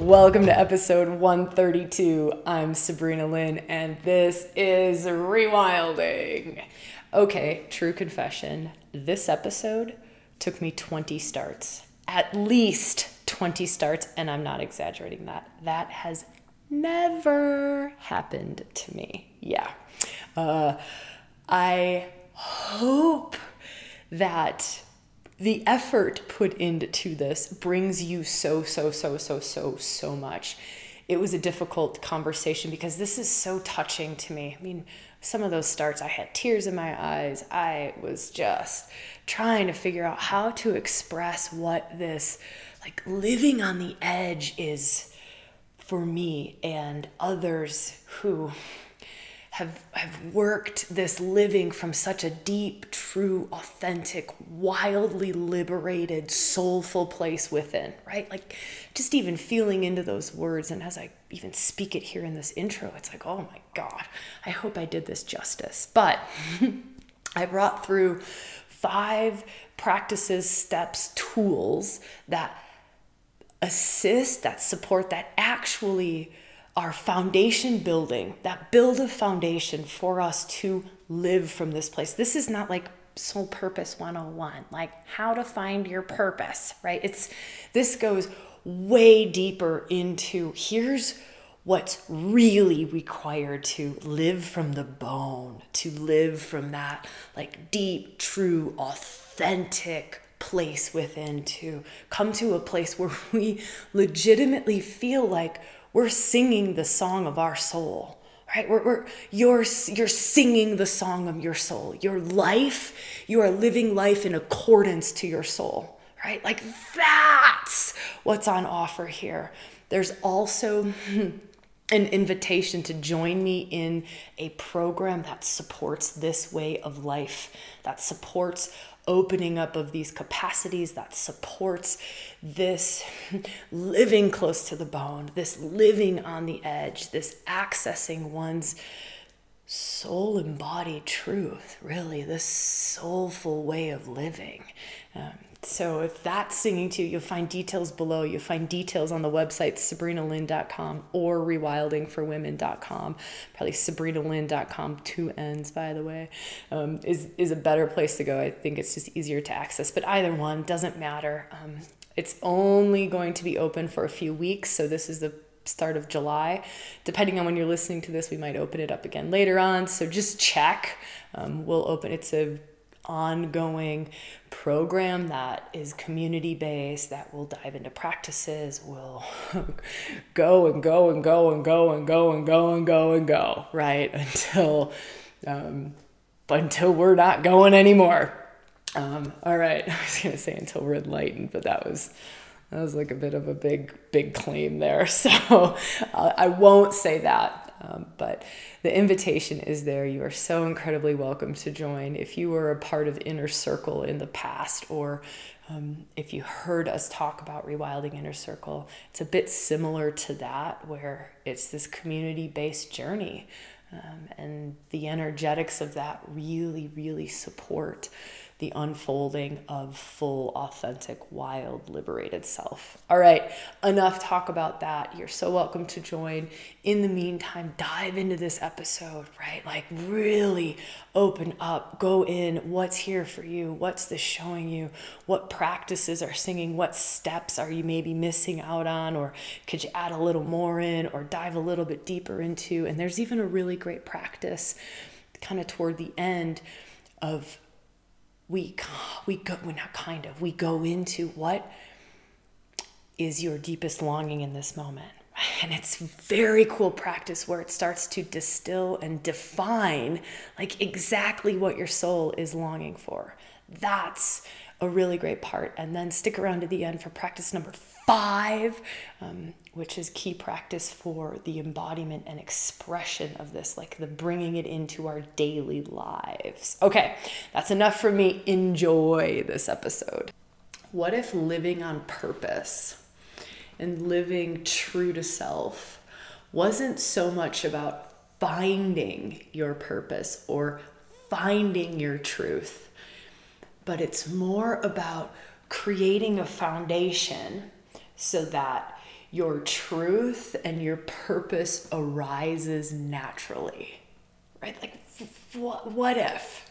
Welcome to episode 132. I'm Sabrina Lynn, and this is Rewilding. Okay, true confession. This episode took me 20 starts, at least 20 starts, and I'm not exaggerating that. That has never happened to me. Yeah. Uh, I hope that the effort put into this brings you so, so, so, so, so, so much. It was a difficult conversation because this is so touching to me. I mean, some of those starts, I had tears in my eyes. I was just trying to figure out how to express what this, like, living on the edge is for me and others who have have worked this living from such a deep, true, authentic, wildly liberated, soulful place within, right? Like just even feeling into those words and as I even speak it here in this intro, it's like, "Oh my god, I hope I did this justice." But I brought through five practices, steps, tools that assist, that support, that actually are foundation building, that build a foundation for us to live from this place. This is not like soul purpose 101, like how to find your purpose, right? It's this goes way deeper into here's what's really required to live from the bone, to live from that like deep, true, authentic place within, to come to a place where we legitimately feel like we're singing the song of our soul right? We're, we're, you're, you're singing the song of your soul. Your life you are living life in accordance to your soul right? Like that's what's on offer here. There's also an invitation to join me in a program that supports this way of life that supports opening up of these capacities that supports this living close to the bone, this living on the edge, this accessing one's soul embodied truth, really, this soulful way of living. Um, so if that's singing to you, you'll find details below. You'll find details on the website sabrinalynn.com or rewildingforwomen.com. Probably sabrinalynn.com, two N's by the way, um, is, is a better place to go. I think it's just easier to access, but either one doesn't matter. Um, it's only going to be open for a few weeks, so this is the start of July. Depending on when you're listening to this, we might open it up again later on. So just check. Um, we'll open. It's a ongoing program that is community based that will dive into practices will go and go and go and go and go and go and go and go right until um, until we're not going anymore um, all right i was going to say until we're enlightened but that was that was like a bit of a big big claim there so i won't say that um, but the invitation is there. You are so incredibly welcome to join. If you were a part of Inner Circle in the past, or um, if you heard us talk about Rewilding Inner Circle, it's a bit similar to that, where it's this community based journey. Um, and the energetics of that really, really support the unfolding of full, authentic, wild, liberated self. All right, enough talk about that. You're so welcome to join. In the meantime, dive into this episode, right? Like, really open up, go in. What's here for you? What's this showing you? What practices are singing? What steps are you maybe missing out on? Or could you add a little more in or dive a little bit deeper into? And there's even a really great practice kind of toward the end of we we go we're not kind of we go into what is your deepest longing in this moment. And it's very cool practice where it starts to distill and define like exactly what your soul is longing for. That's a really great part. And then stick around to the end for practice number five um, which is key practice for the embodiment and expression of this, like the bringing it into our daily lives. Okay, that's enough for me. Enjoy this episode. What if living on purpose and living true to self wasn't so much about finding your purpose or finding your truth, but it's more about creating a foundation so that your truth and your purpose arises naturally. Right? Like, what, what if?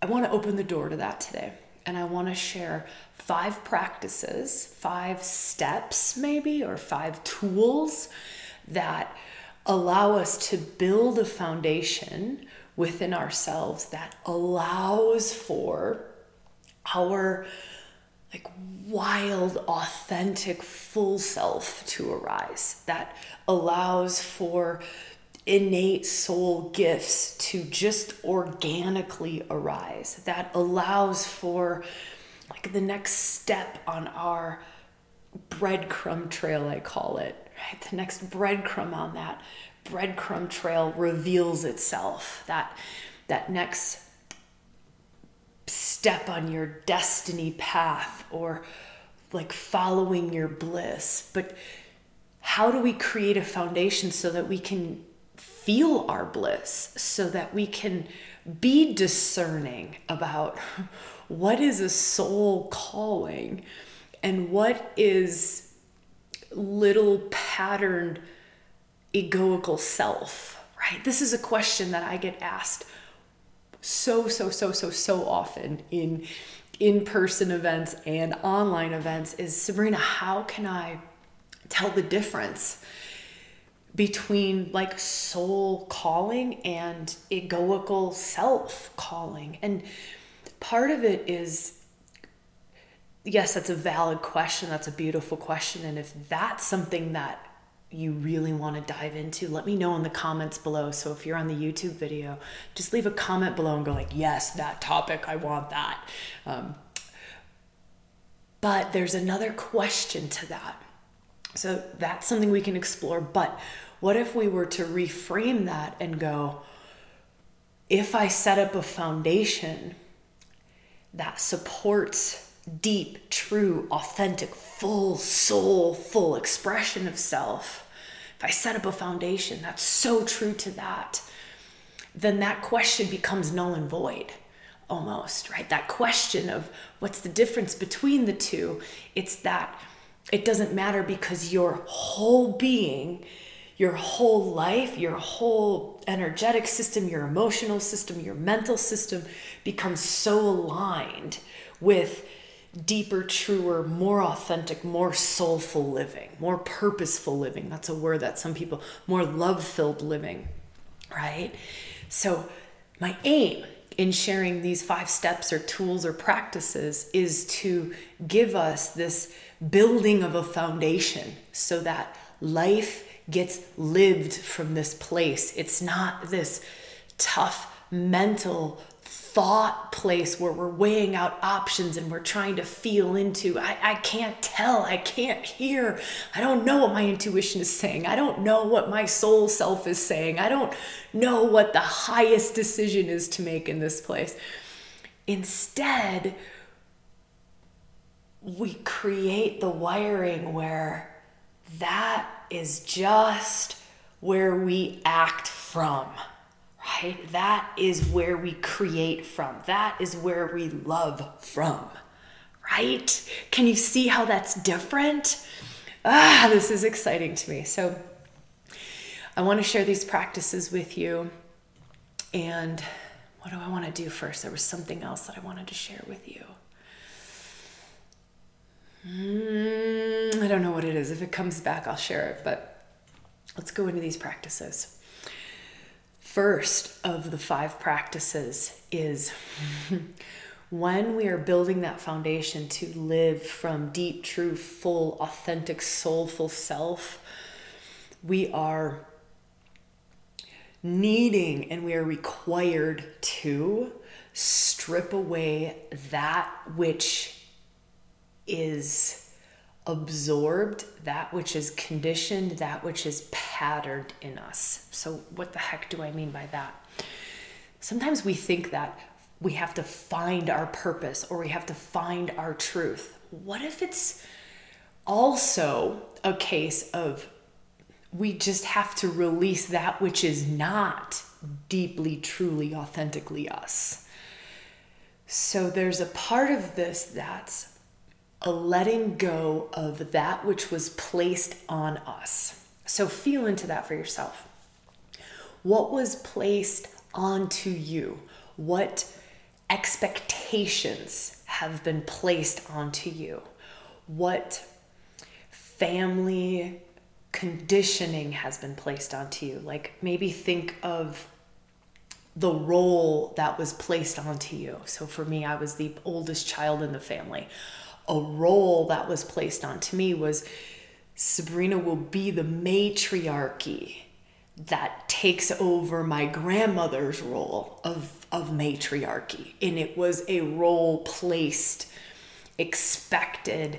I want to open the door to that today. And I want to share five practices, five steps, maybe, or five tools that allow us to build a foundation within ourselves that allows for our like wild, authentic, full self to arise, that allows for innate soul gifts to just organically arise, that allows for like the next step on our breadcrumb trail, I call it, right? The next breadcrumb on that breadcrumb trail reveals itself. That that next step on your destiny path or like following your bliss. But how do we create a foundation so that we can feel our bliss, so that we can be discerning about what is a soul calling and what is little patterned egoical self, right? This is a question that I get asked so, so, so, so, so often in in person events and online events is Sabrina, how can I tell the difference between like soul calling and egoical self calling? And part of it is yes, that's a valid question. That's a beautiful question. And if that's something that you really want to dive into, let me know in the comments below. So if you're on the YouTube video, just leave a comment below and go like, yes, that topic, I want that. Um, but there's another question to that. So that's something we can explore. But what if we were to reframe that and go, if I set up a foundation that supports deep, true, authentic, full soul, full expression of self, I set up a foundation that's so true to that, then that question becomes null and void almost, right? That question of what's the difference between the two, it's that it doesn't matter because your whole being, your whole life, your whole energetic system, your emotional system, your mental system becomes so aligned with deeper, truer, more authentic, more soulful living, more purposeful living. That's a word that some people, more love filled living, right? So, my aim in sharing these five steps or tools or practices is to give us this building of a foundation so that life gets lived from this place. It's not this tough mental thought place where we're weighing out options and we're trying to feel into. I, I can't tell. I can't hear. I don't know what my intuition is saying. I don't know what my soul self is saying. I don't know what the highest decision is to make in this place. Instead we create the wiring where that is just where we act from right? That is where we create from. That is where we love from, right? Can you see how that's different? Ah, this is exciting to me. So, I want to share these practices with you. And what do I want to do first? There was something else that I wanted to share with you. Mm, I don't know what it is. If it comes back, I'll share it. But let's go into these practices first of the five practices is when we are building that foundation to live from deep, true, full, authentic, soulful self, we are needing and we are required to strip away that which is absorbed that which is conditioned, that which is patterned in us. So, what the heck do I mean by that? Sometimes we think that we have to find our purpose or we have to find our truth. What if it's also a case of we just have to release that which is not deeply, truly, authentically us? So, there's a part of this that's a letting go of that which was placed on us. So feel into that for yourself. What was placed onto you? What expectations have been placed onto you? What family conditioning has been placed onto you? Like maybe think of the role that was placed onto you. So for me, I was the oldest child in the family. A role that was placed onto me was Sabrina will be the matriarchy that takes over my grandmother's role of, of matriarchy. And it was a role placed, expected.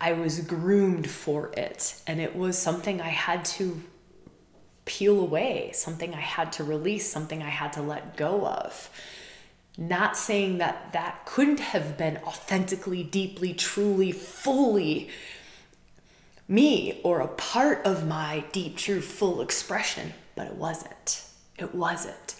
I was groomed for it. And it was something I had to peel away, something I had to release, something I had to let go of. Not saying that that couldn't have been authentically, deeply, truly, fully me or a part of my deep, true, full expression, but it wasn't. It wasn't.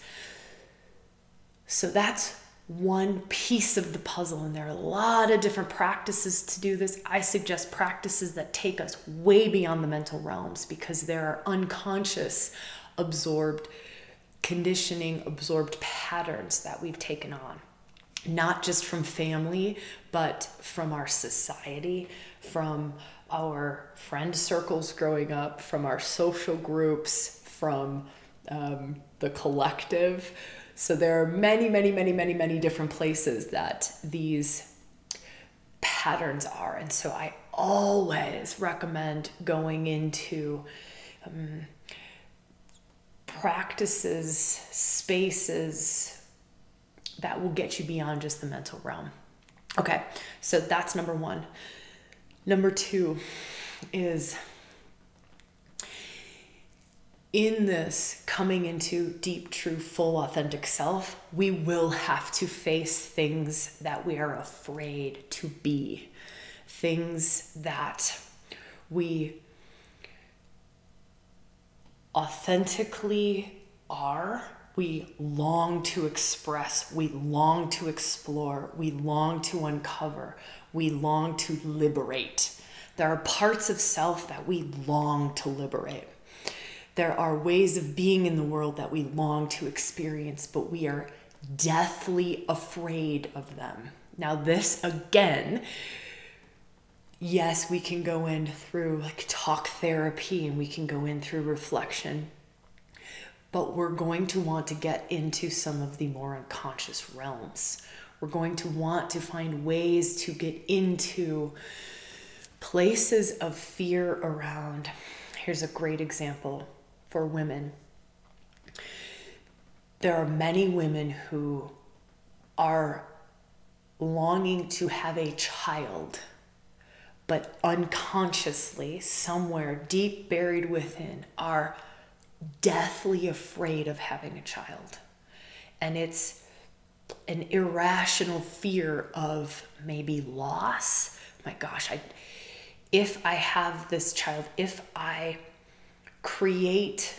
So that's one piece of the puzzle, and there are a lot of different practices to do this. I suggest practices that take us way beyond the mental realms because there are unconscious, absorbed conditioning, absorbed patterns that we've taken on, not just from family, but from our society, from our friend circles growing up, from our social groups, from um, the collective. So there are many, many, many, many, many different places that these patterns are. And so I always recommend going into um, practices, spaces that will get you beyond just the mental realm. Okay, so that's number one. Number two is in this coming into deep, true, full, authentic self, we will have to face things that we are afraid to be, things that we authentically are, we long to express, we long to explore, we long to uncover, we long to liberate. There are parts of self that we long to liberate. There are ways of being in the world that we long to experience, but we are deathly afraid of them. Now, this again, yes, we can go in through like talk therapy and we can go in through reflection, but we're going to want to get into some of the more unconscious realms we're going to want to find ways to get into places of fear around. Here's a great example for women. There are many women who are longing to have a child, but unconsciously, somewhere deep buried within, are deathly afraid of having a child. And it's an irrational fear of maybe loss. My gosh, I if I have this child, if I create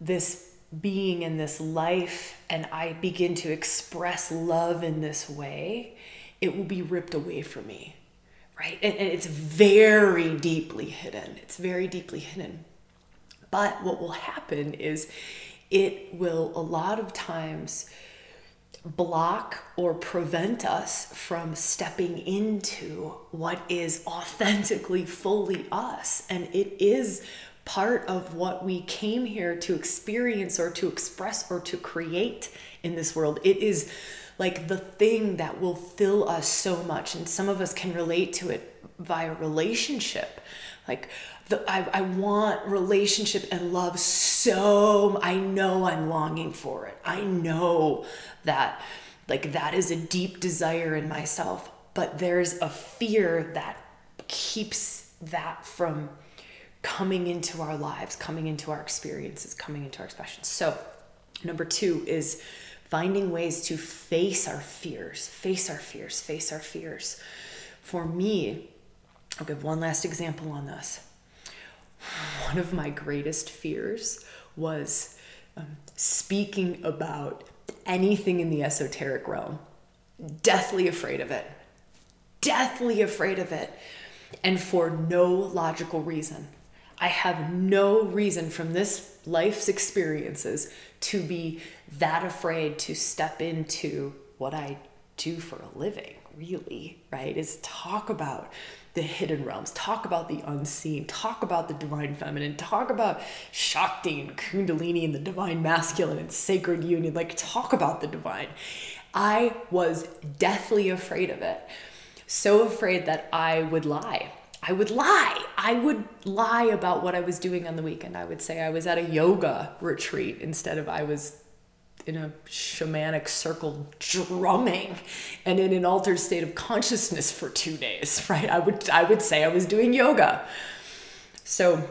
this being in this life and I begin to express love in this way, it will be ripped away from me. Right? And, and it's very deeply hidden. It's very deeply hidden. But what will happen is it will a lot of times block or prevent us from stepping into what is authentically fully us. And it is part of what we came here to experience or to express or to create in this world. It is like the thing that will fill us so much. And some of us can relate to it via relationship. Like, the, I, I want relationship and love so I know I'm longing for it. I know that like that is a deep desire in myself, but there's a fear that keeps that from coming into our lives, coming into our experiences, coming into our expressions. So, number 2 is finding ways to face our fears, face our fears, face our fears. For me, I'll give one last example on this. One of my greatest fears was um, speaking about anything in the esoteric realm. Deathly afraid of it. deathly afraid of it and for no logical reason. I have no reason from this life's experiences to be that afraid to step into what I do for a living, really, right? Is talk about the hidden realms, talk about the unseen, talk about the divine feminine, talk about Shakti and Kundalini and the divine masculine and sacred union, like talk about the divine. I was deathly afraid of it. So afraid that I would lie. I would lie. I would lie about what I was doing on the weekend. I would say I was at a yoga retreat instead of I was in a shamanic circle drumming and in an altered state of consciousness for 2 days, right? I would I would say I was doing yoga. So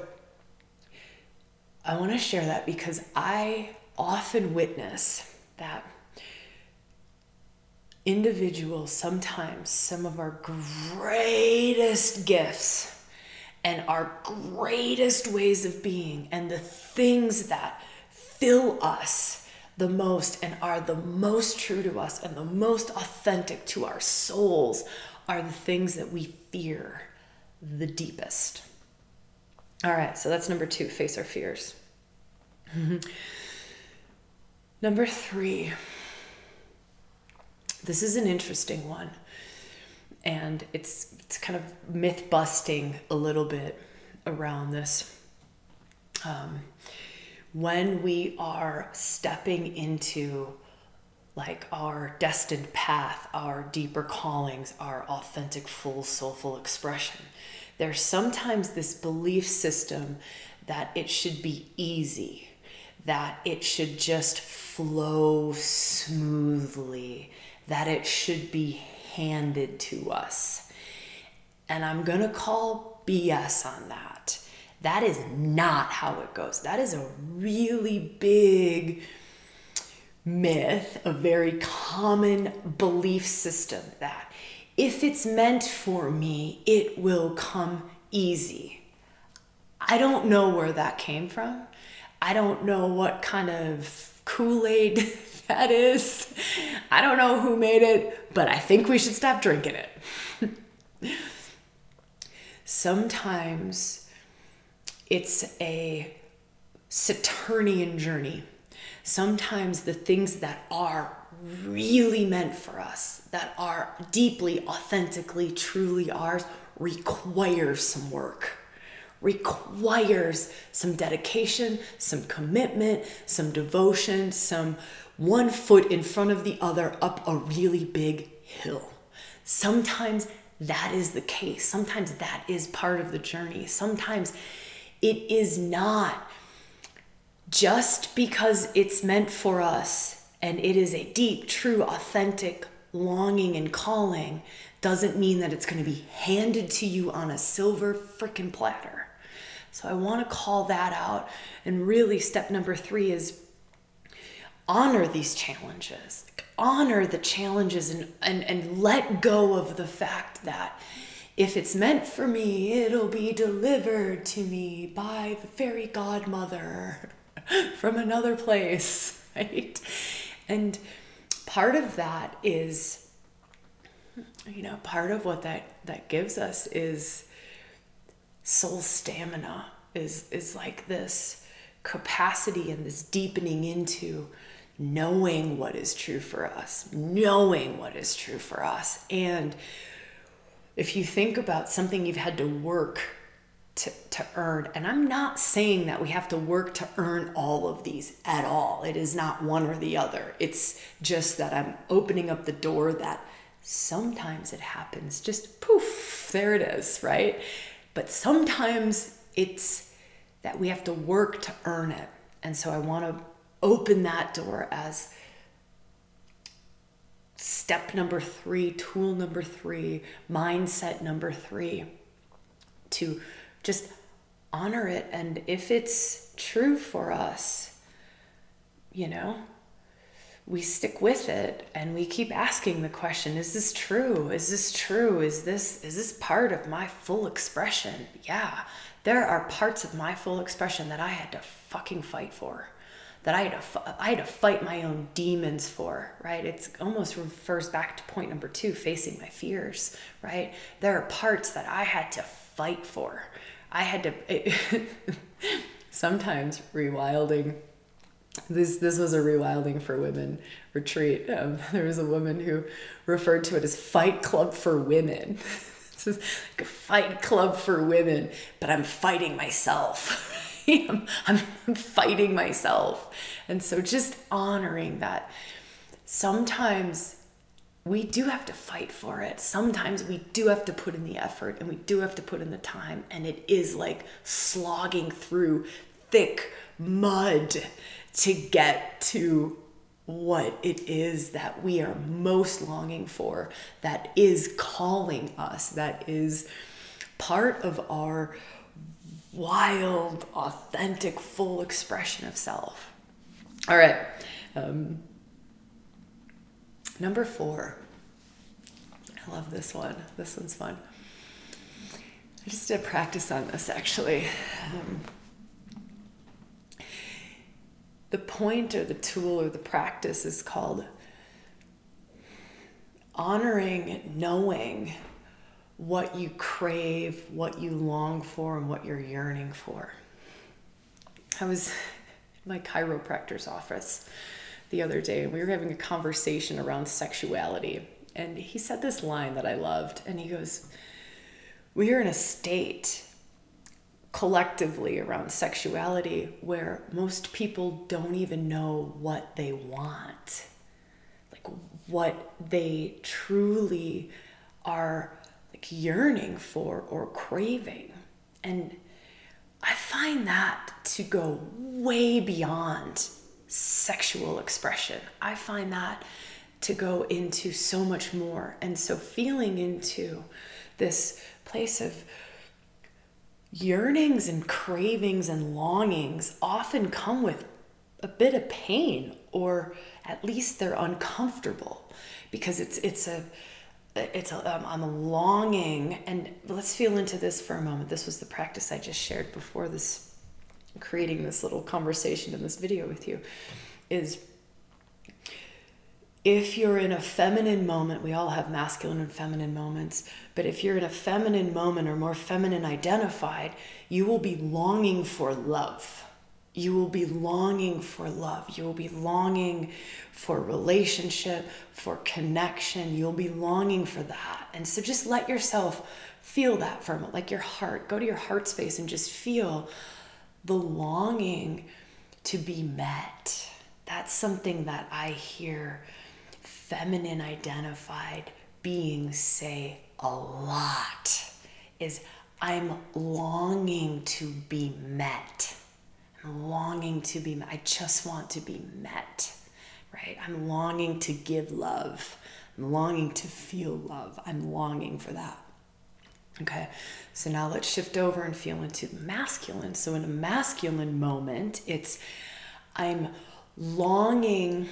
I want to share that because I often witness that individuals sometimes some of our greatest gifts and our greatest ways of being and the things that fill us the most and are the most true to us and the most authentic to our souls are the things that we fear the deepest. All right, so that's number two face our fears. number three, this is an interesting one. And it's it's kind of myth busting a little bit around this. Um, when we are stepping into like our destined path, our deeper callings, our authentic, full, soulful expression, there's sometimes this belief system that it should be easy, that it should just flow smoothly, that it should be handed to us. And I'm going to call BS on that. That is not how it goes. That is a really big myth, a very common belief system that if it's meant for me, it will come easy. I don't know where that came from. I don't know what kind of Kool Aid that is. I don't know who made it, but I think we should stop drinking it. Sometimes it's a Saturnian journey. Sometimes the things that are really meant for us, that are deeply, authentically, truly ours, require some work requires some dedication, some commitment, some devotion, some one foot in front of the other up a really big hill. Sometimes that is the case. Sometimes that is part of the journey. Sometimes it is not just because it's meant for us and it is a deep, true, authentic longing and calling doesn't mean that it's going to be handed to you on a silver freaking platter. So I want to call that out. And really, step number three is honor these challenges honor the challenges and, and, and let go of the fact that if it's meant for me, it'll be delivered to me by the fairy godmother from another place, right? And part of that is, you know, part of what that, that gives us is soul stamina, is, is like this capacity and this deepening into knowing what is true for us, knowing what is true for us. And if you think about something you've had to work to, to earn, and I'm not saying that we have to work to earn all of these at all, it is not one or the other. It's just that I'm opening up the door that sometimes it happens just poof, there it is, right? But sometimes it's that we have to work to earn it. And so I want to open that door as step number three, tool number three, mindset number three to just honor it. And if it's true for us, you know, we stick with it and we keep asking the question is this true? Is this true? Is this is this part of my full expression? Yeah there are parts of my full expression that i had to fucking fight for that I had to I had to fight my own demons for, right? It's almost refers back to point number 2, facing my fears, right? There are parts that I had to fight for. I had to it, sometimes rewilding this this was a rewilding for women retreat. Um, there was a woman who referred to it as Fight Club for Women. this is like a fight club for women, but I'm fighting myself. I'm, I'm fighting myself, and so just honoring that. Sometimes we do have to fight for it. Sometimes we do have to put in the effort and we do have to put in the time, and it is like slogging through thick mud to get to what it is that we are most longing for, that is calling us, that is part of our wild, authentic, full expression of self. All right. Um, number four. I love this one. This one's fun. I just did practice on this actually. Um, the point or the tool or the practice is called honoring knowing what you crave, what you long for, and what you're yearning for. I was in my chiropractor's office the other day and we were having a conversation around sexuality. And he said this line that I loved. And he goes, We are in a state collectively around sexuality where most people don't even know what they want, like what they truly are like yearning for or craving. And I find that to go way beyond sexual expression. I find that to go into so much more. And so feeling into this place of yearnings and cravings and longings often come with a bit of pain or at least they're uncomfortable because it's it's a it's a um, I'm longing and let's feel into this for a moment this was the practice I just shared before this creating this little conversation in this video with you is if you're in a feminine moment, we all have masculine and feminine moments, but if you're in a feminine moment or more feminine identified, you will be longing for love. You will be longing for love. You will be longing for relationship, for connection. You'll be longing for that. And so just let yourself feel that for a moment, like your heart. Go to your heart space and just feel the longing to be met. That's something that I hear feminine identified beings say a lot is I'm longing to be met. Longing to be met. I just want to be met, right? I'm longing to give love. I'm longing to feel love. I'm longing for that. Okay, so now let's shift over and feel into masculine. So, in a masculine moment, it's I'm longing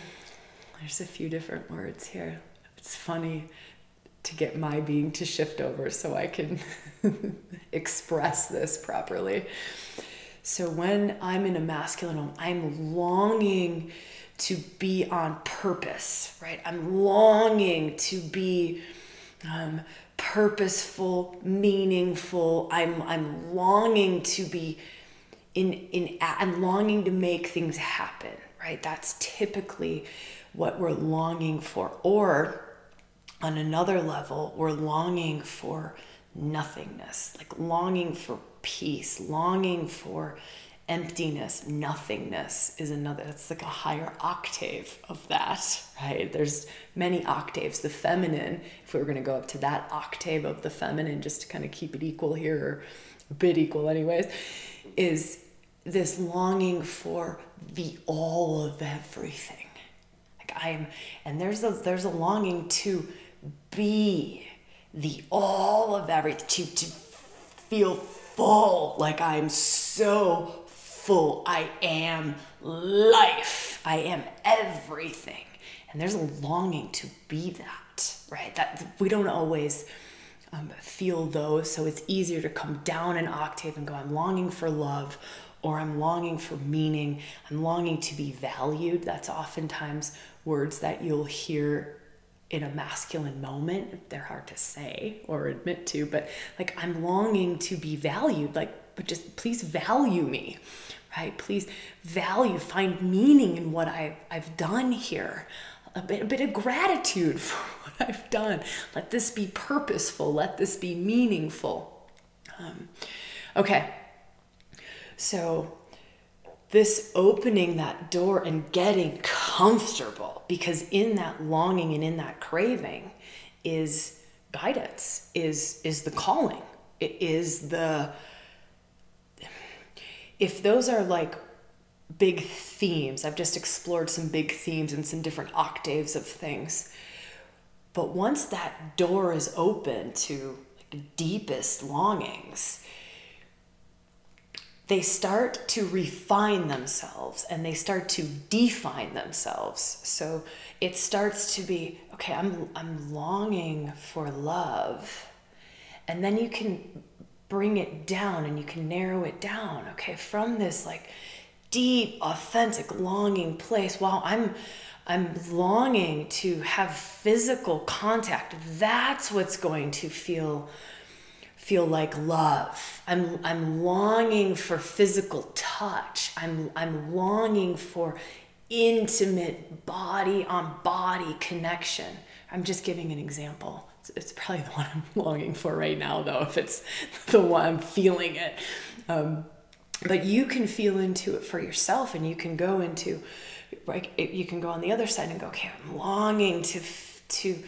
there's a few different words here. It's funny to get my being to shift over so I can express this properly. So when I'm in a masculine home, I'm longing to be on purpose, right? I'm longing to be um, purposeful, meaningful. I'm I'm longing to be in in. I'm longing to make things happen, right? That's typically what we're longing for. Or on another level, we're longing for nothingness, like longing for peace, longing for emptiness, nothingness is another, it's like a higher octave of that, right? There's many octaves. The feminine, if we were going to go up to that octave of the feminine, just to kind of keep it equal here, or a bit equal, anyways, is this longing for the all of everything Like I am, and there's a there's a longing to be the all of everything, to, to feel full, like I'm so full. I am life. I am everything. And there's a longing to be that, right? That we don't always um, feel those, so it's easier to come down an octave and go, I'm longing for love, or I'm longing for meaning. I'm longing to be valued. That's oftentimes words that you'll hear in a masculine moment. They're hard to say or admit to, but like I'm longing to be valued. Like, but just please value me, right? Please value, find meaning in what I've, I've done here. A bit, a bit of gratitude for what I've done. Let this be purposeful. Let this be meaningful. Um, okay, so this opening that door and getting comfortable because in that longing and in that craving is guidance is is the calling. It is the if those are like big themes i've just explored some big themes and some different octaves of things. But once that door is open to like deepest longings they start to refine themselves and they start to define themselves. So it starts to be okay, I'm, I'm longing for love. And then you can bring it down and you can narrow it down. Okay, from this like deep, authentic longing place, wow, I'm. I'm longing to have physical contact. That's what's going to feel feel like love. I'm, I'm longing for physical touch. I'm, I'm longing for intimate body on body connection. I'm just giving an example. It's, it's, probably the one I'm longing for right now, though, if it's the one I'm feeling it. Um, but you can feel into it for yourself and you can go into, like, you can go on the other side and go, okay, I'm longing to, to,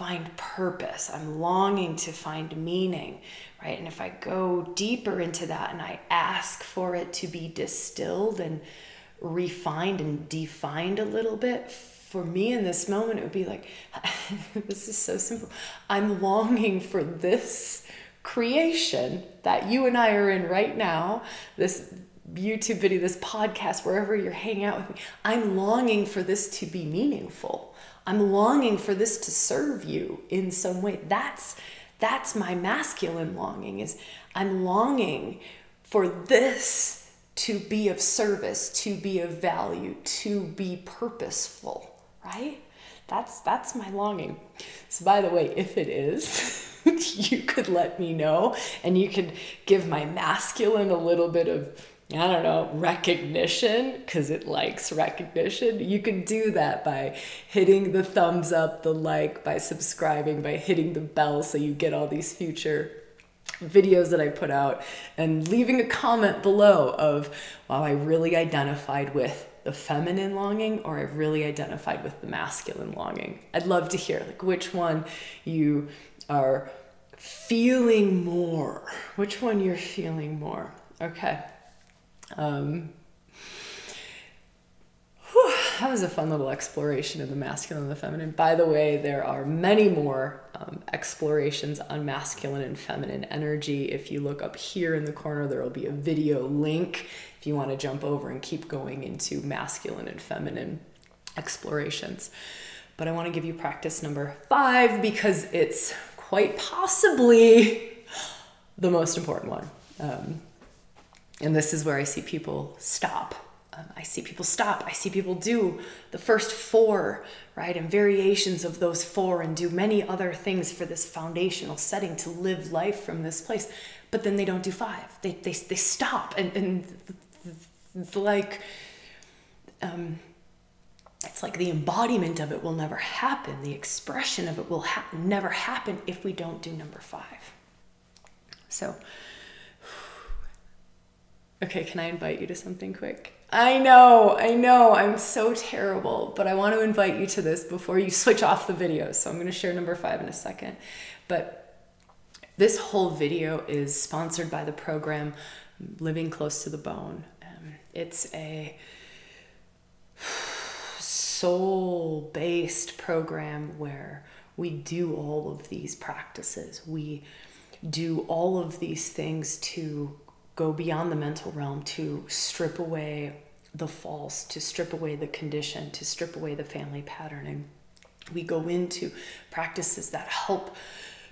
find purpose. I'm longing to find meaning, right? And if I go deeper into that and I ask for it to be distilled and refined and defined a little bit, for me in this moment, it would be like, this is so simple. I'm longing for this creation that you and I are in right now, this YouTube video, this podcast, wherever you're hanging out with me. I'm longing for this to be meaningful I'm longing for this to serve you in some way. That's that's my masculine longing is I'm longing for this to be of service, to be of value, to be purposeful, right? That's that's my longing. So by the way, if it is, you could let me know and you could give my masculine a little bit of I don't know, recognition, because it likes recognition. You can do that by hitting the thumbs up, the like, by subscribing, by hitting the bell so you get all these future videos that I put out, and leaving a comment below of, wow, I really identified with the feminine longing or I really identified with the masculine longing. I'd love to hear like which one you are feeling more, which one you're feeling more. Okay. Um, that was a fun little exploration of the masculine and the feminine. By the way, there are many more um, explorations on masculine and feminine energy. If you look up here in the corner, there will be a video link if you want to jump over and keep going into masculine and feminine explorations. But I want to give you practice number five because it's quite possibly the most important one. Um, and this is where I see people stop. Um, I see people stop. I see people do the first four, right? And variations of those four and do many other things for this foundational setting to live life from this place. But then they don't do five. They, they, they stop. And, and like, um, it's like the embodiment of it will never happen. The expression of it will ha- never happen if we don't do number five. So, Okay, can I invite you to something quick? I know, I know, I'm so terrible, but I want to invite you to this before you switch off the video. So I'm going to share number five in a second. But this whole video is sponsored by the program Living Close to the Bone. Um, it's a soul based program where we do all of these practices. We do all of these things to go beyond the mental realm to strip away the false, to strip away the condition, to strip away the family patterning. We go into practices that help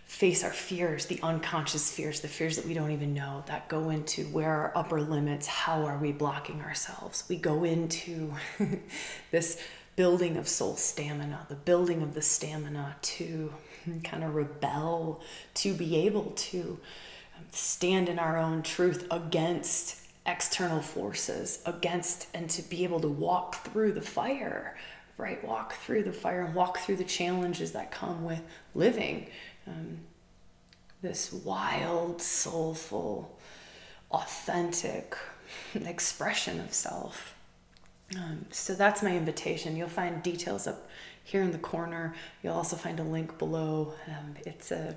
face our fears, the unconscious fears, the fears that we don't even know that go into where our upper limits, how are we blocking ourselves? We go into this building of soul stamina, the building of the stamina to kind of rebel, to be able to stand in our own truth against external forces, against, and to be able to walk through the fire, right? Walk through the fire and walk through the challenges that come with living um, this wild, soulful, authentic expression of self. Um, so that's my invitation. You'll find details up here in the corner. You'll also find a link below. Um, it's a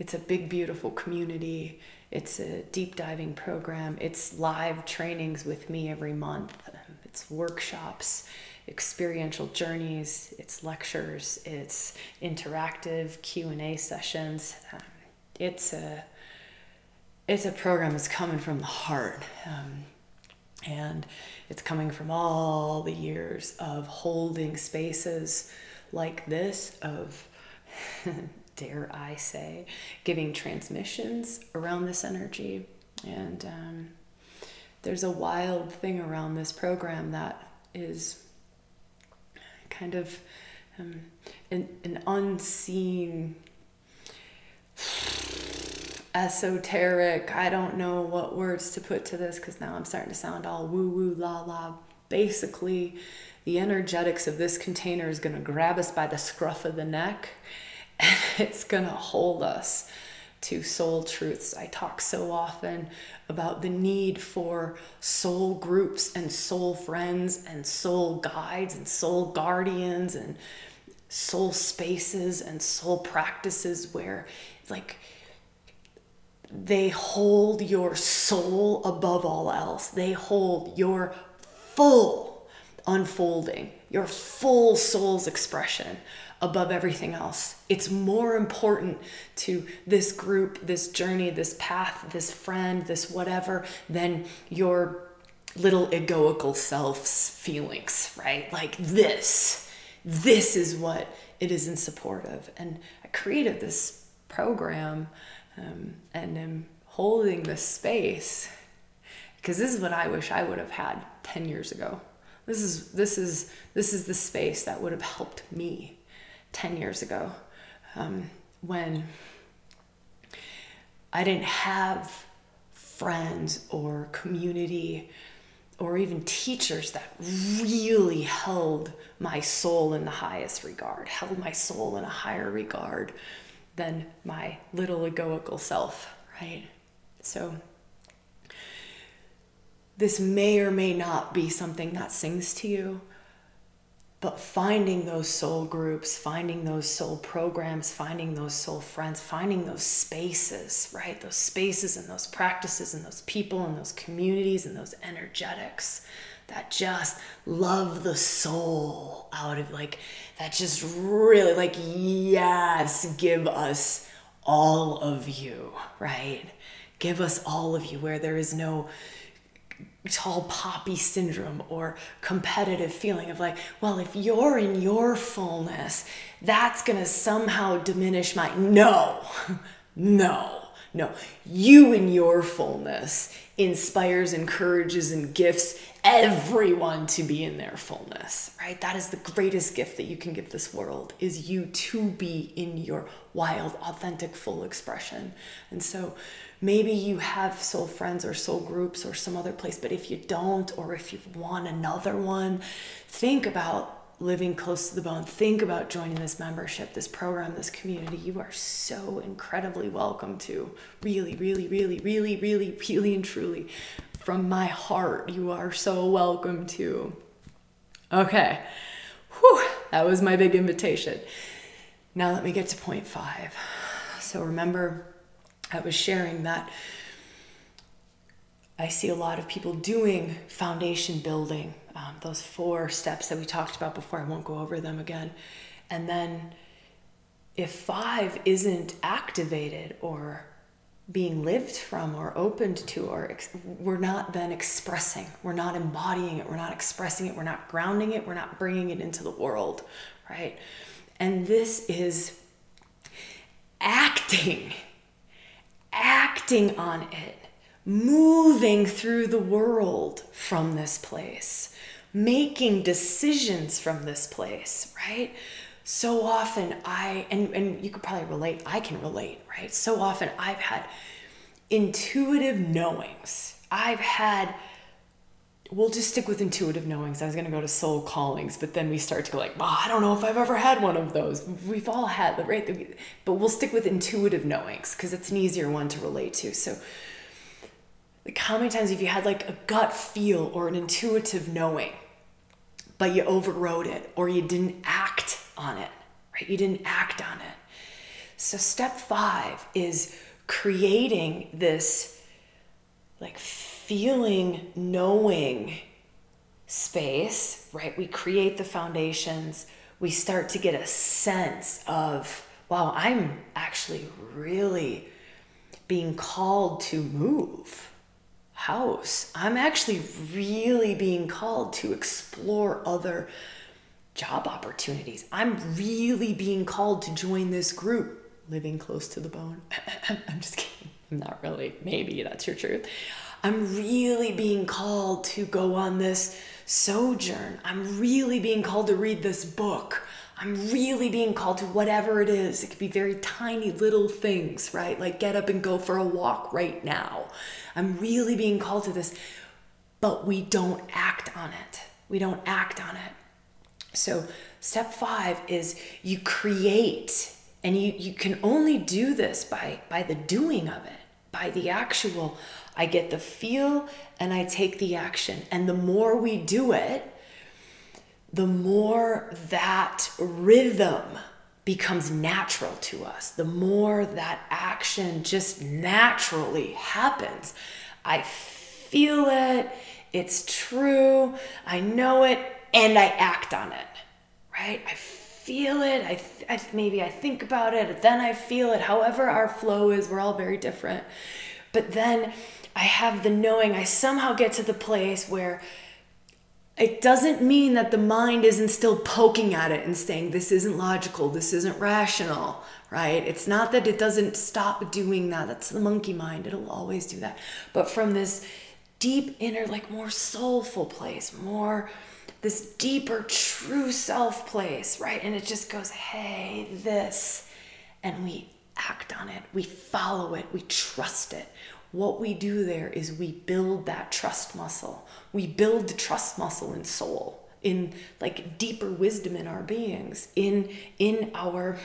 it's a big, beautiful community. It's a deep diving program. It's live trainings with me every month. It's workshops experiential journeys, it's lectures, it's interactive Q&A sessions. Um, it's a it's a program that's coming from the heart. Um, and it's coming from all the years of holding spaces like this, of, dare I say, giving transmissions around this energy. And um, there's a wild thing around this program that is kind of um, an, an unseen esoteric i don't know what words to put to this because now i'm starting to sound all woo woo la la basically the energetics of this container is going to grab us by the scruff of the neck and it's going to hold us to soul truths. I talk so often about the need for soul groups and soul friends and soul guides and soul guardians and soul spaces and soul practices where, like, they hold your soul above all else. They hold your full unfolding, your full soul's expression above everything else. It's more important to this group, this journey, this path, this friend, this whatever than your little egoical self's feelings, right? Like this. This is what it is in support of. And I created this program um, and am holding this space because this is what I wish I would have had 10 years ago. This is this is this is the space that would have helped me 10 years ago um, when I didn't have friends or community or even teachers that really held my soul in the highest regard, held my soul in a higher regard than my little egoical self, right? So, this may or may not be something that sings to you, but finding those soul groups, finding those soul programs, finding those soul friends, finding those spaces, right? Those spaces and those practices and those people and those communities and those energetics that just love the soul out of like, that just really like, yes, give us all of you, right? Give us all of you where there is no tall poppy syndrome or competitive feeling of like, well, if you're in your fullness, that's going to somehow diminish my. No, no, no. You in your fullness inspires, encourages, and gifts everyone to be in their fullness, right? That is the greatest gift that you can give this world is you to be in your wild, authentic, full expression. And so, maybe you have soul friends or soul groups or some other place, but if you don't, or if you want another one, think about living close to the bone. Think about joining this membership, this program, this community. You are so incredibly welcome to. Really, really, really, really, really, really, and truly, from my heart, you are so welcome to. Okay, Whew, that was my big invitation. Now let me get to point five. So remember, I was sharing that I see a lot of people doing foundation building, um, those four steps that we talked about before. I won't go over them again. And then if five isn't activated or being lived from or opened to or ex- we're not then expressing. We're not embodying it. We're not expressing it. We're not grounding it. We're not bringing it into the world right? And this is acting, acting on it, moving through the world from this place, making decisions from this place, right? So often I, and, and you could probably relate, I can relate, right? So often I've had intuitive knowings. I've had we'll just stick with intuitive knowings. I was going to go to soul callings, but then we start to go like, well, I don't know if I've ever had one of those. We've all had right, but we'll stick with intuitive knowings because it's an easier one to relate to. So, like, how many times have you had like a gut feel or an intuitive knowing, but you overrode it or you didn't act on it, right? You didn't act on it. So, step five is creating this like feeling, knowing space, right? We create the foundations. We start to get a sense of, wow, I'm actually really being called to move house. I'm actually really being called to explore other job opportunities. I'm really being called to join this group, living close to the bone. I'm just kidding. I'm not really. Maybe that's your truth. I'm really being called to go on this sojourn. I'm really being called to read this book. I'm really being called to whatever it is. It could be very tiny little things, right? Like get up and go for a walk right now. I'm really being called to this, but we don't act on it. We don't act on it. So, step five is you create, and you, you can only do this by, by the doing of it, by the actual I get the feel and I take the action. And the more we do it, the more that rhythm becomes natural to us, the more that action just naturally happens. I feel it, it's true, I know it, and I act on it, right? I feel it, I, I maybe I think about it, then I feel it. However, our flow is, we're all very different. But then I have the knowing, I somehow get to the place where it doesn't mean that the mind isn't still poking at it and saying, this isn't logical, this isn't rational, right? It's not that it doesn't stop doing that. That's the monkey mind, it'll always do that. But from this deep inner, like more soulful place, more this deeper, true self place, right? And it just goes, hey, this. And we act on it, we follow it, we trust it what we do there is we build that trust muscle. We build the trust muscle in soul, in like deeper wisdom in our beings, in in our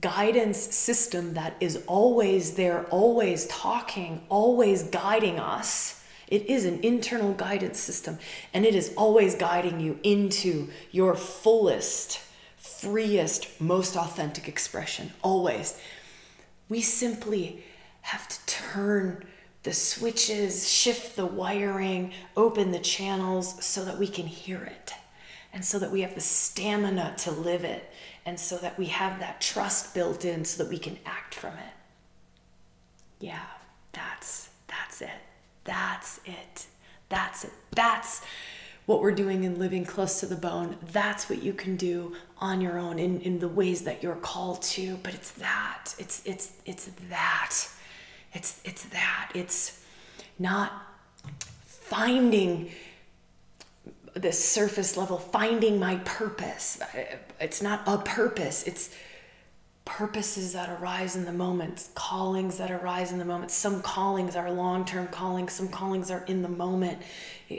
guidance system that is always there, always talking, always guiding us. It is an internal guidance system and it is always guiding you into your fullest, freest, most authentic expression. Always we simply have to turn the switches, shift the wiring, open the channels so that we can hear it. And so that we have the stamina to live it. And so that we have that trust built in so that we can act from it. Yeah, that's that's it. That's it. That's it. That's what we're doing in living close to the bone. That's what you can do on your own in, in the ways that you're called to. But it's that. It's it's it's that. It's it's that. It's not finding this surface level, finding my purpose. It's not a purpose. It's purposes that arise in the moment, callings that arise in the moment. Some callings are long term callings, some callings are in the moment.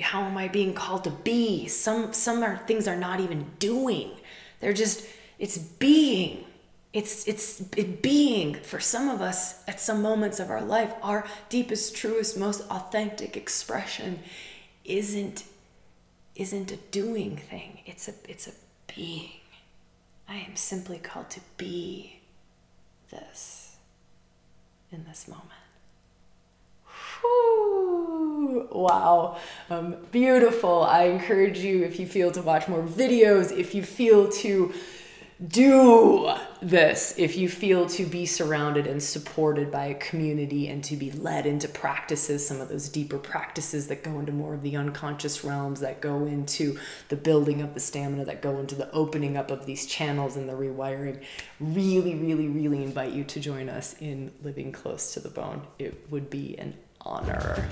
How am I being called to be? Some, some are, things are not even doing, they're just, it's being. It's it's it being for some of us at some moments of our life, our deepest, truest, most authentic expression isn't isn't a doing thing. It's a it's a being. I am simply called to be this in this moment. Whew. Wow, um, beautiful. I encourage you, if you feel to watch more videos, if you feel to do this if you feel to be surrounded and supported by a community and to be led into practices, some of those deeper practices that go into more of the unconscious realms, that go into the building of the stamina, that go into the opening up of these channels and the rewiring. Really, really, really invite you to join us in living close to the bone. It would be an honor.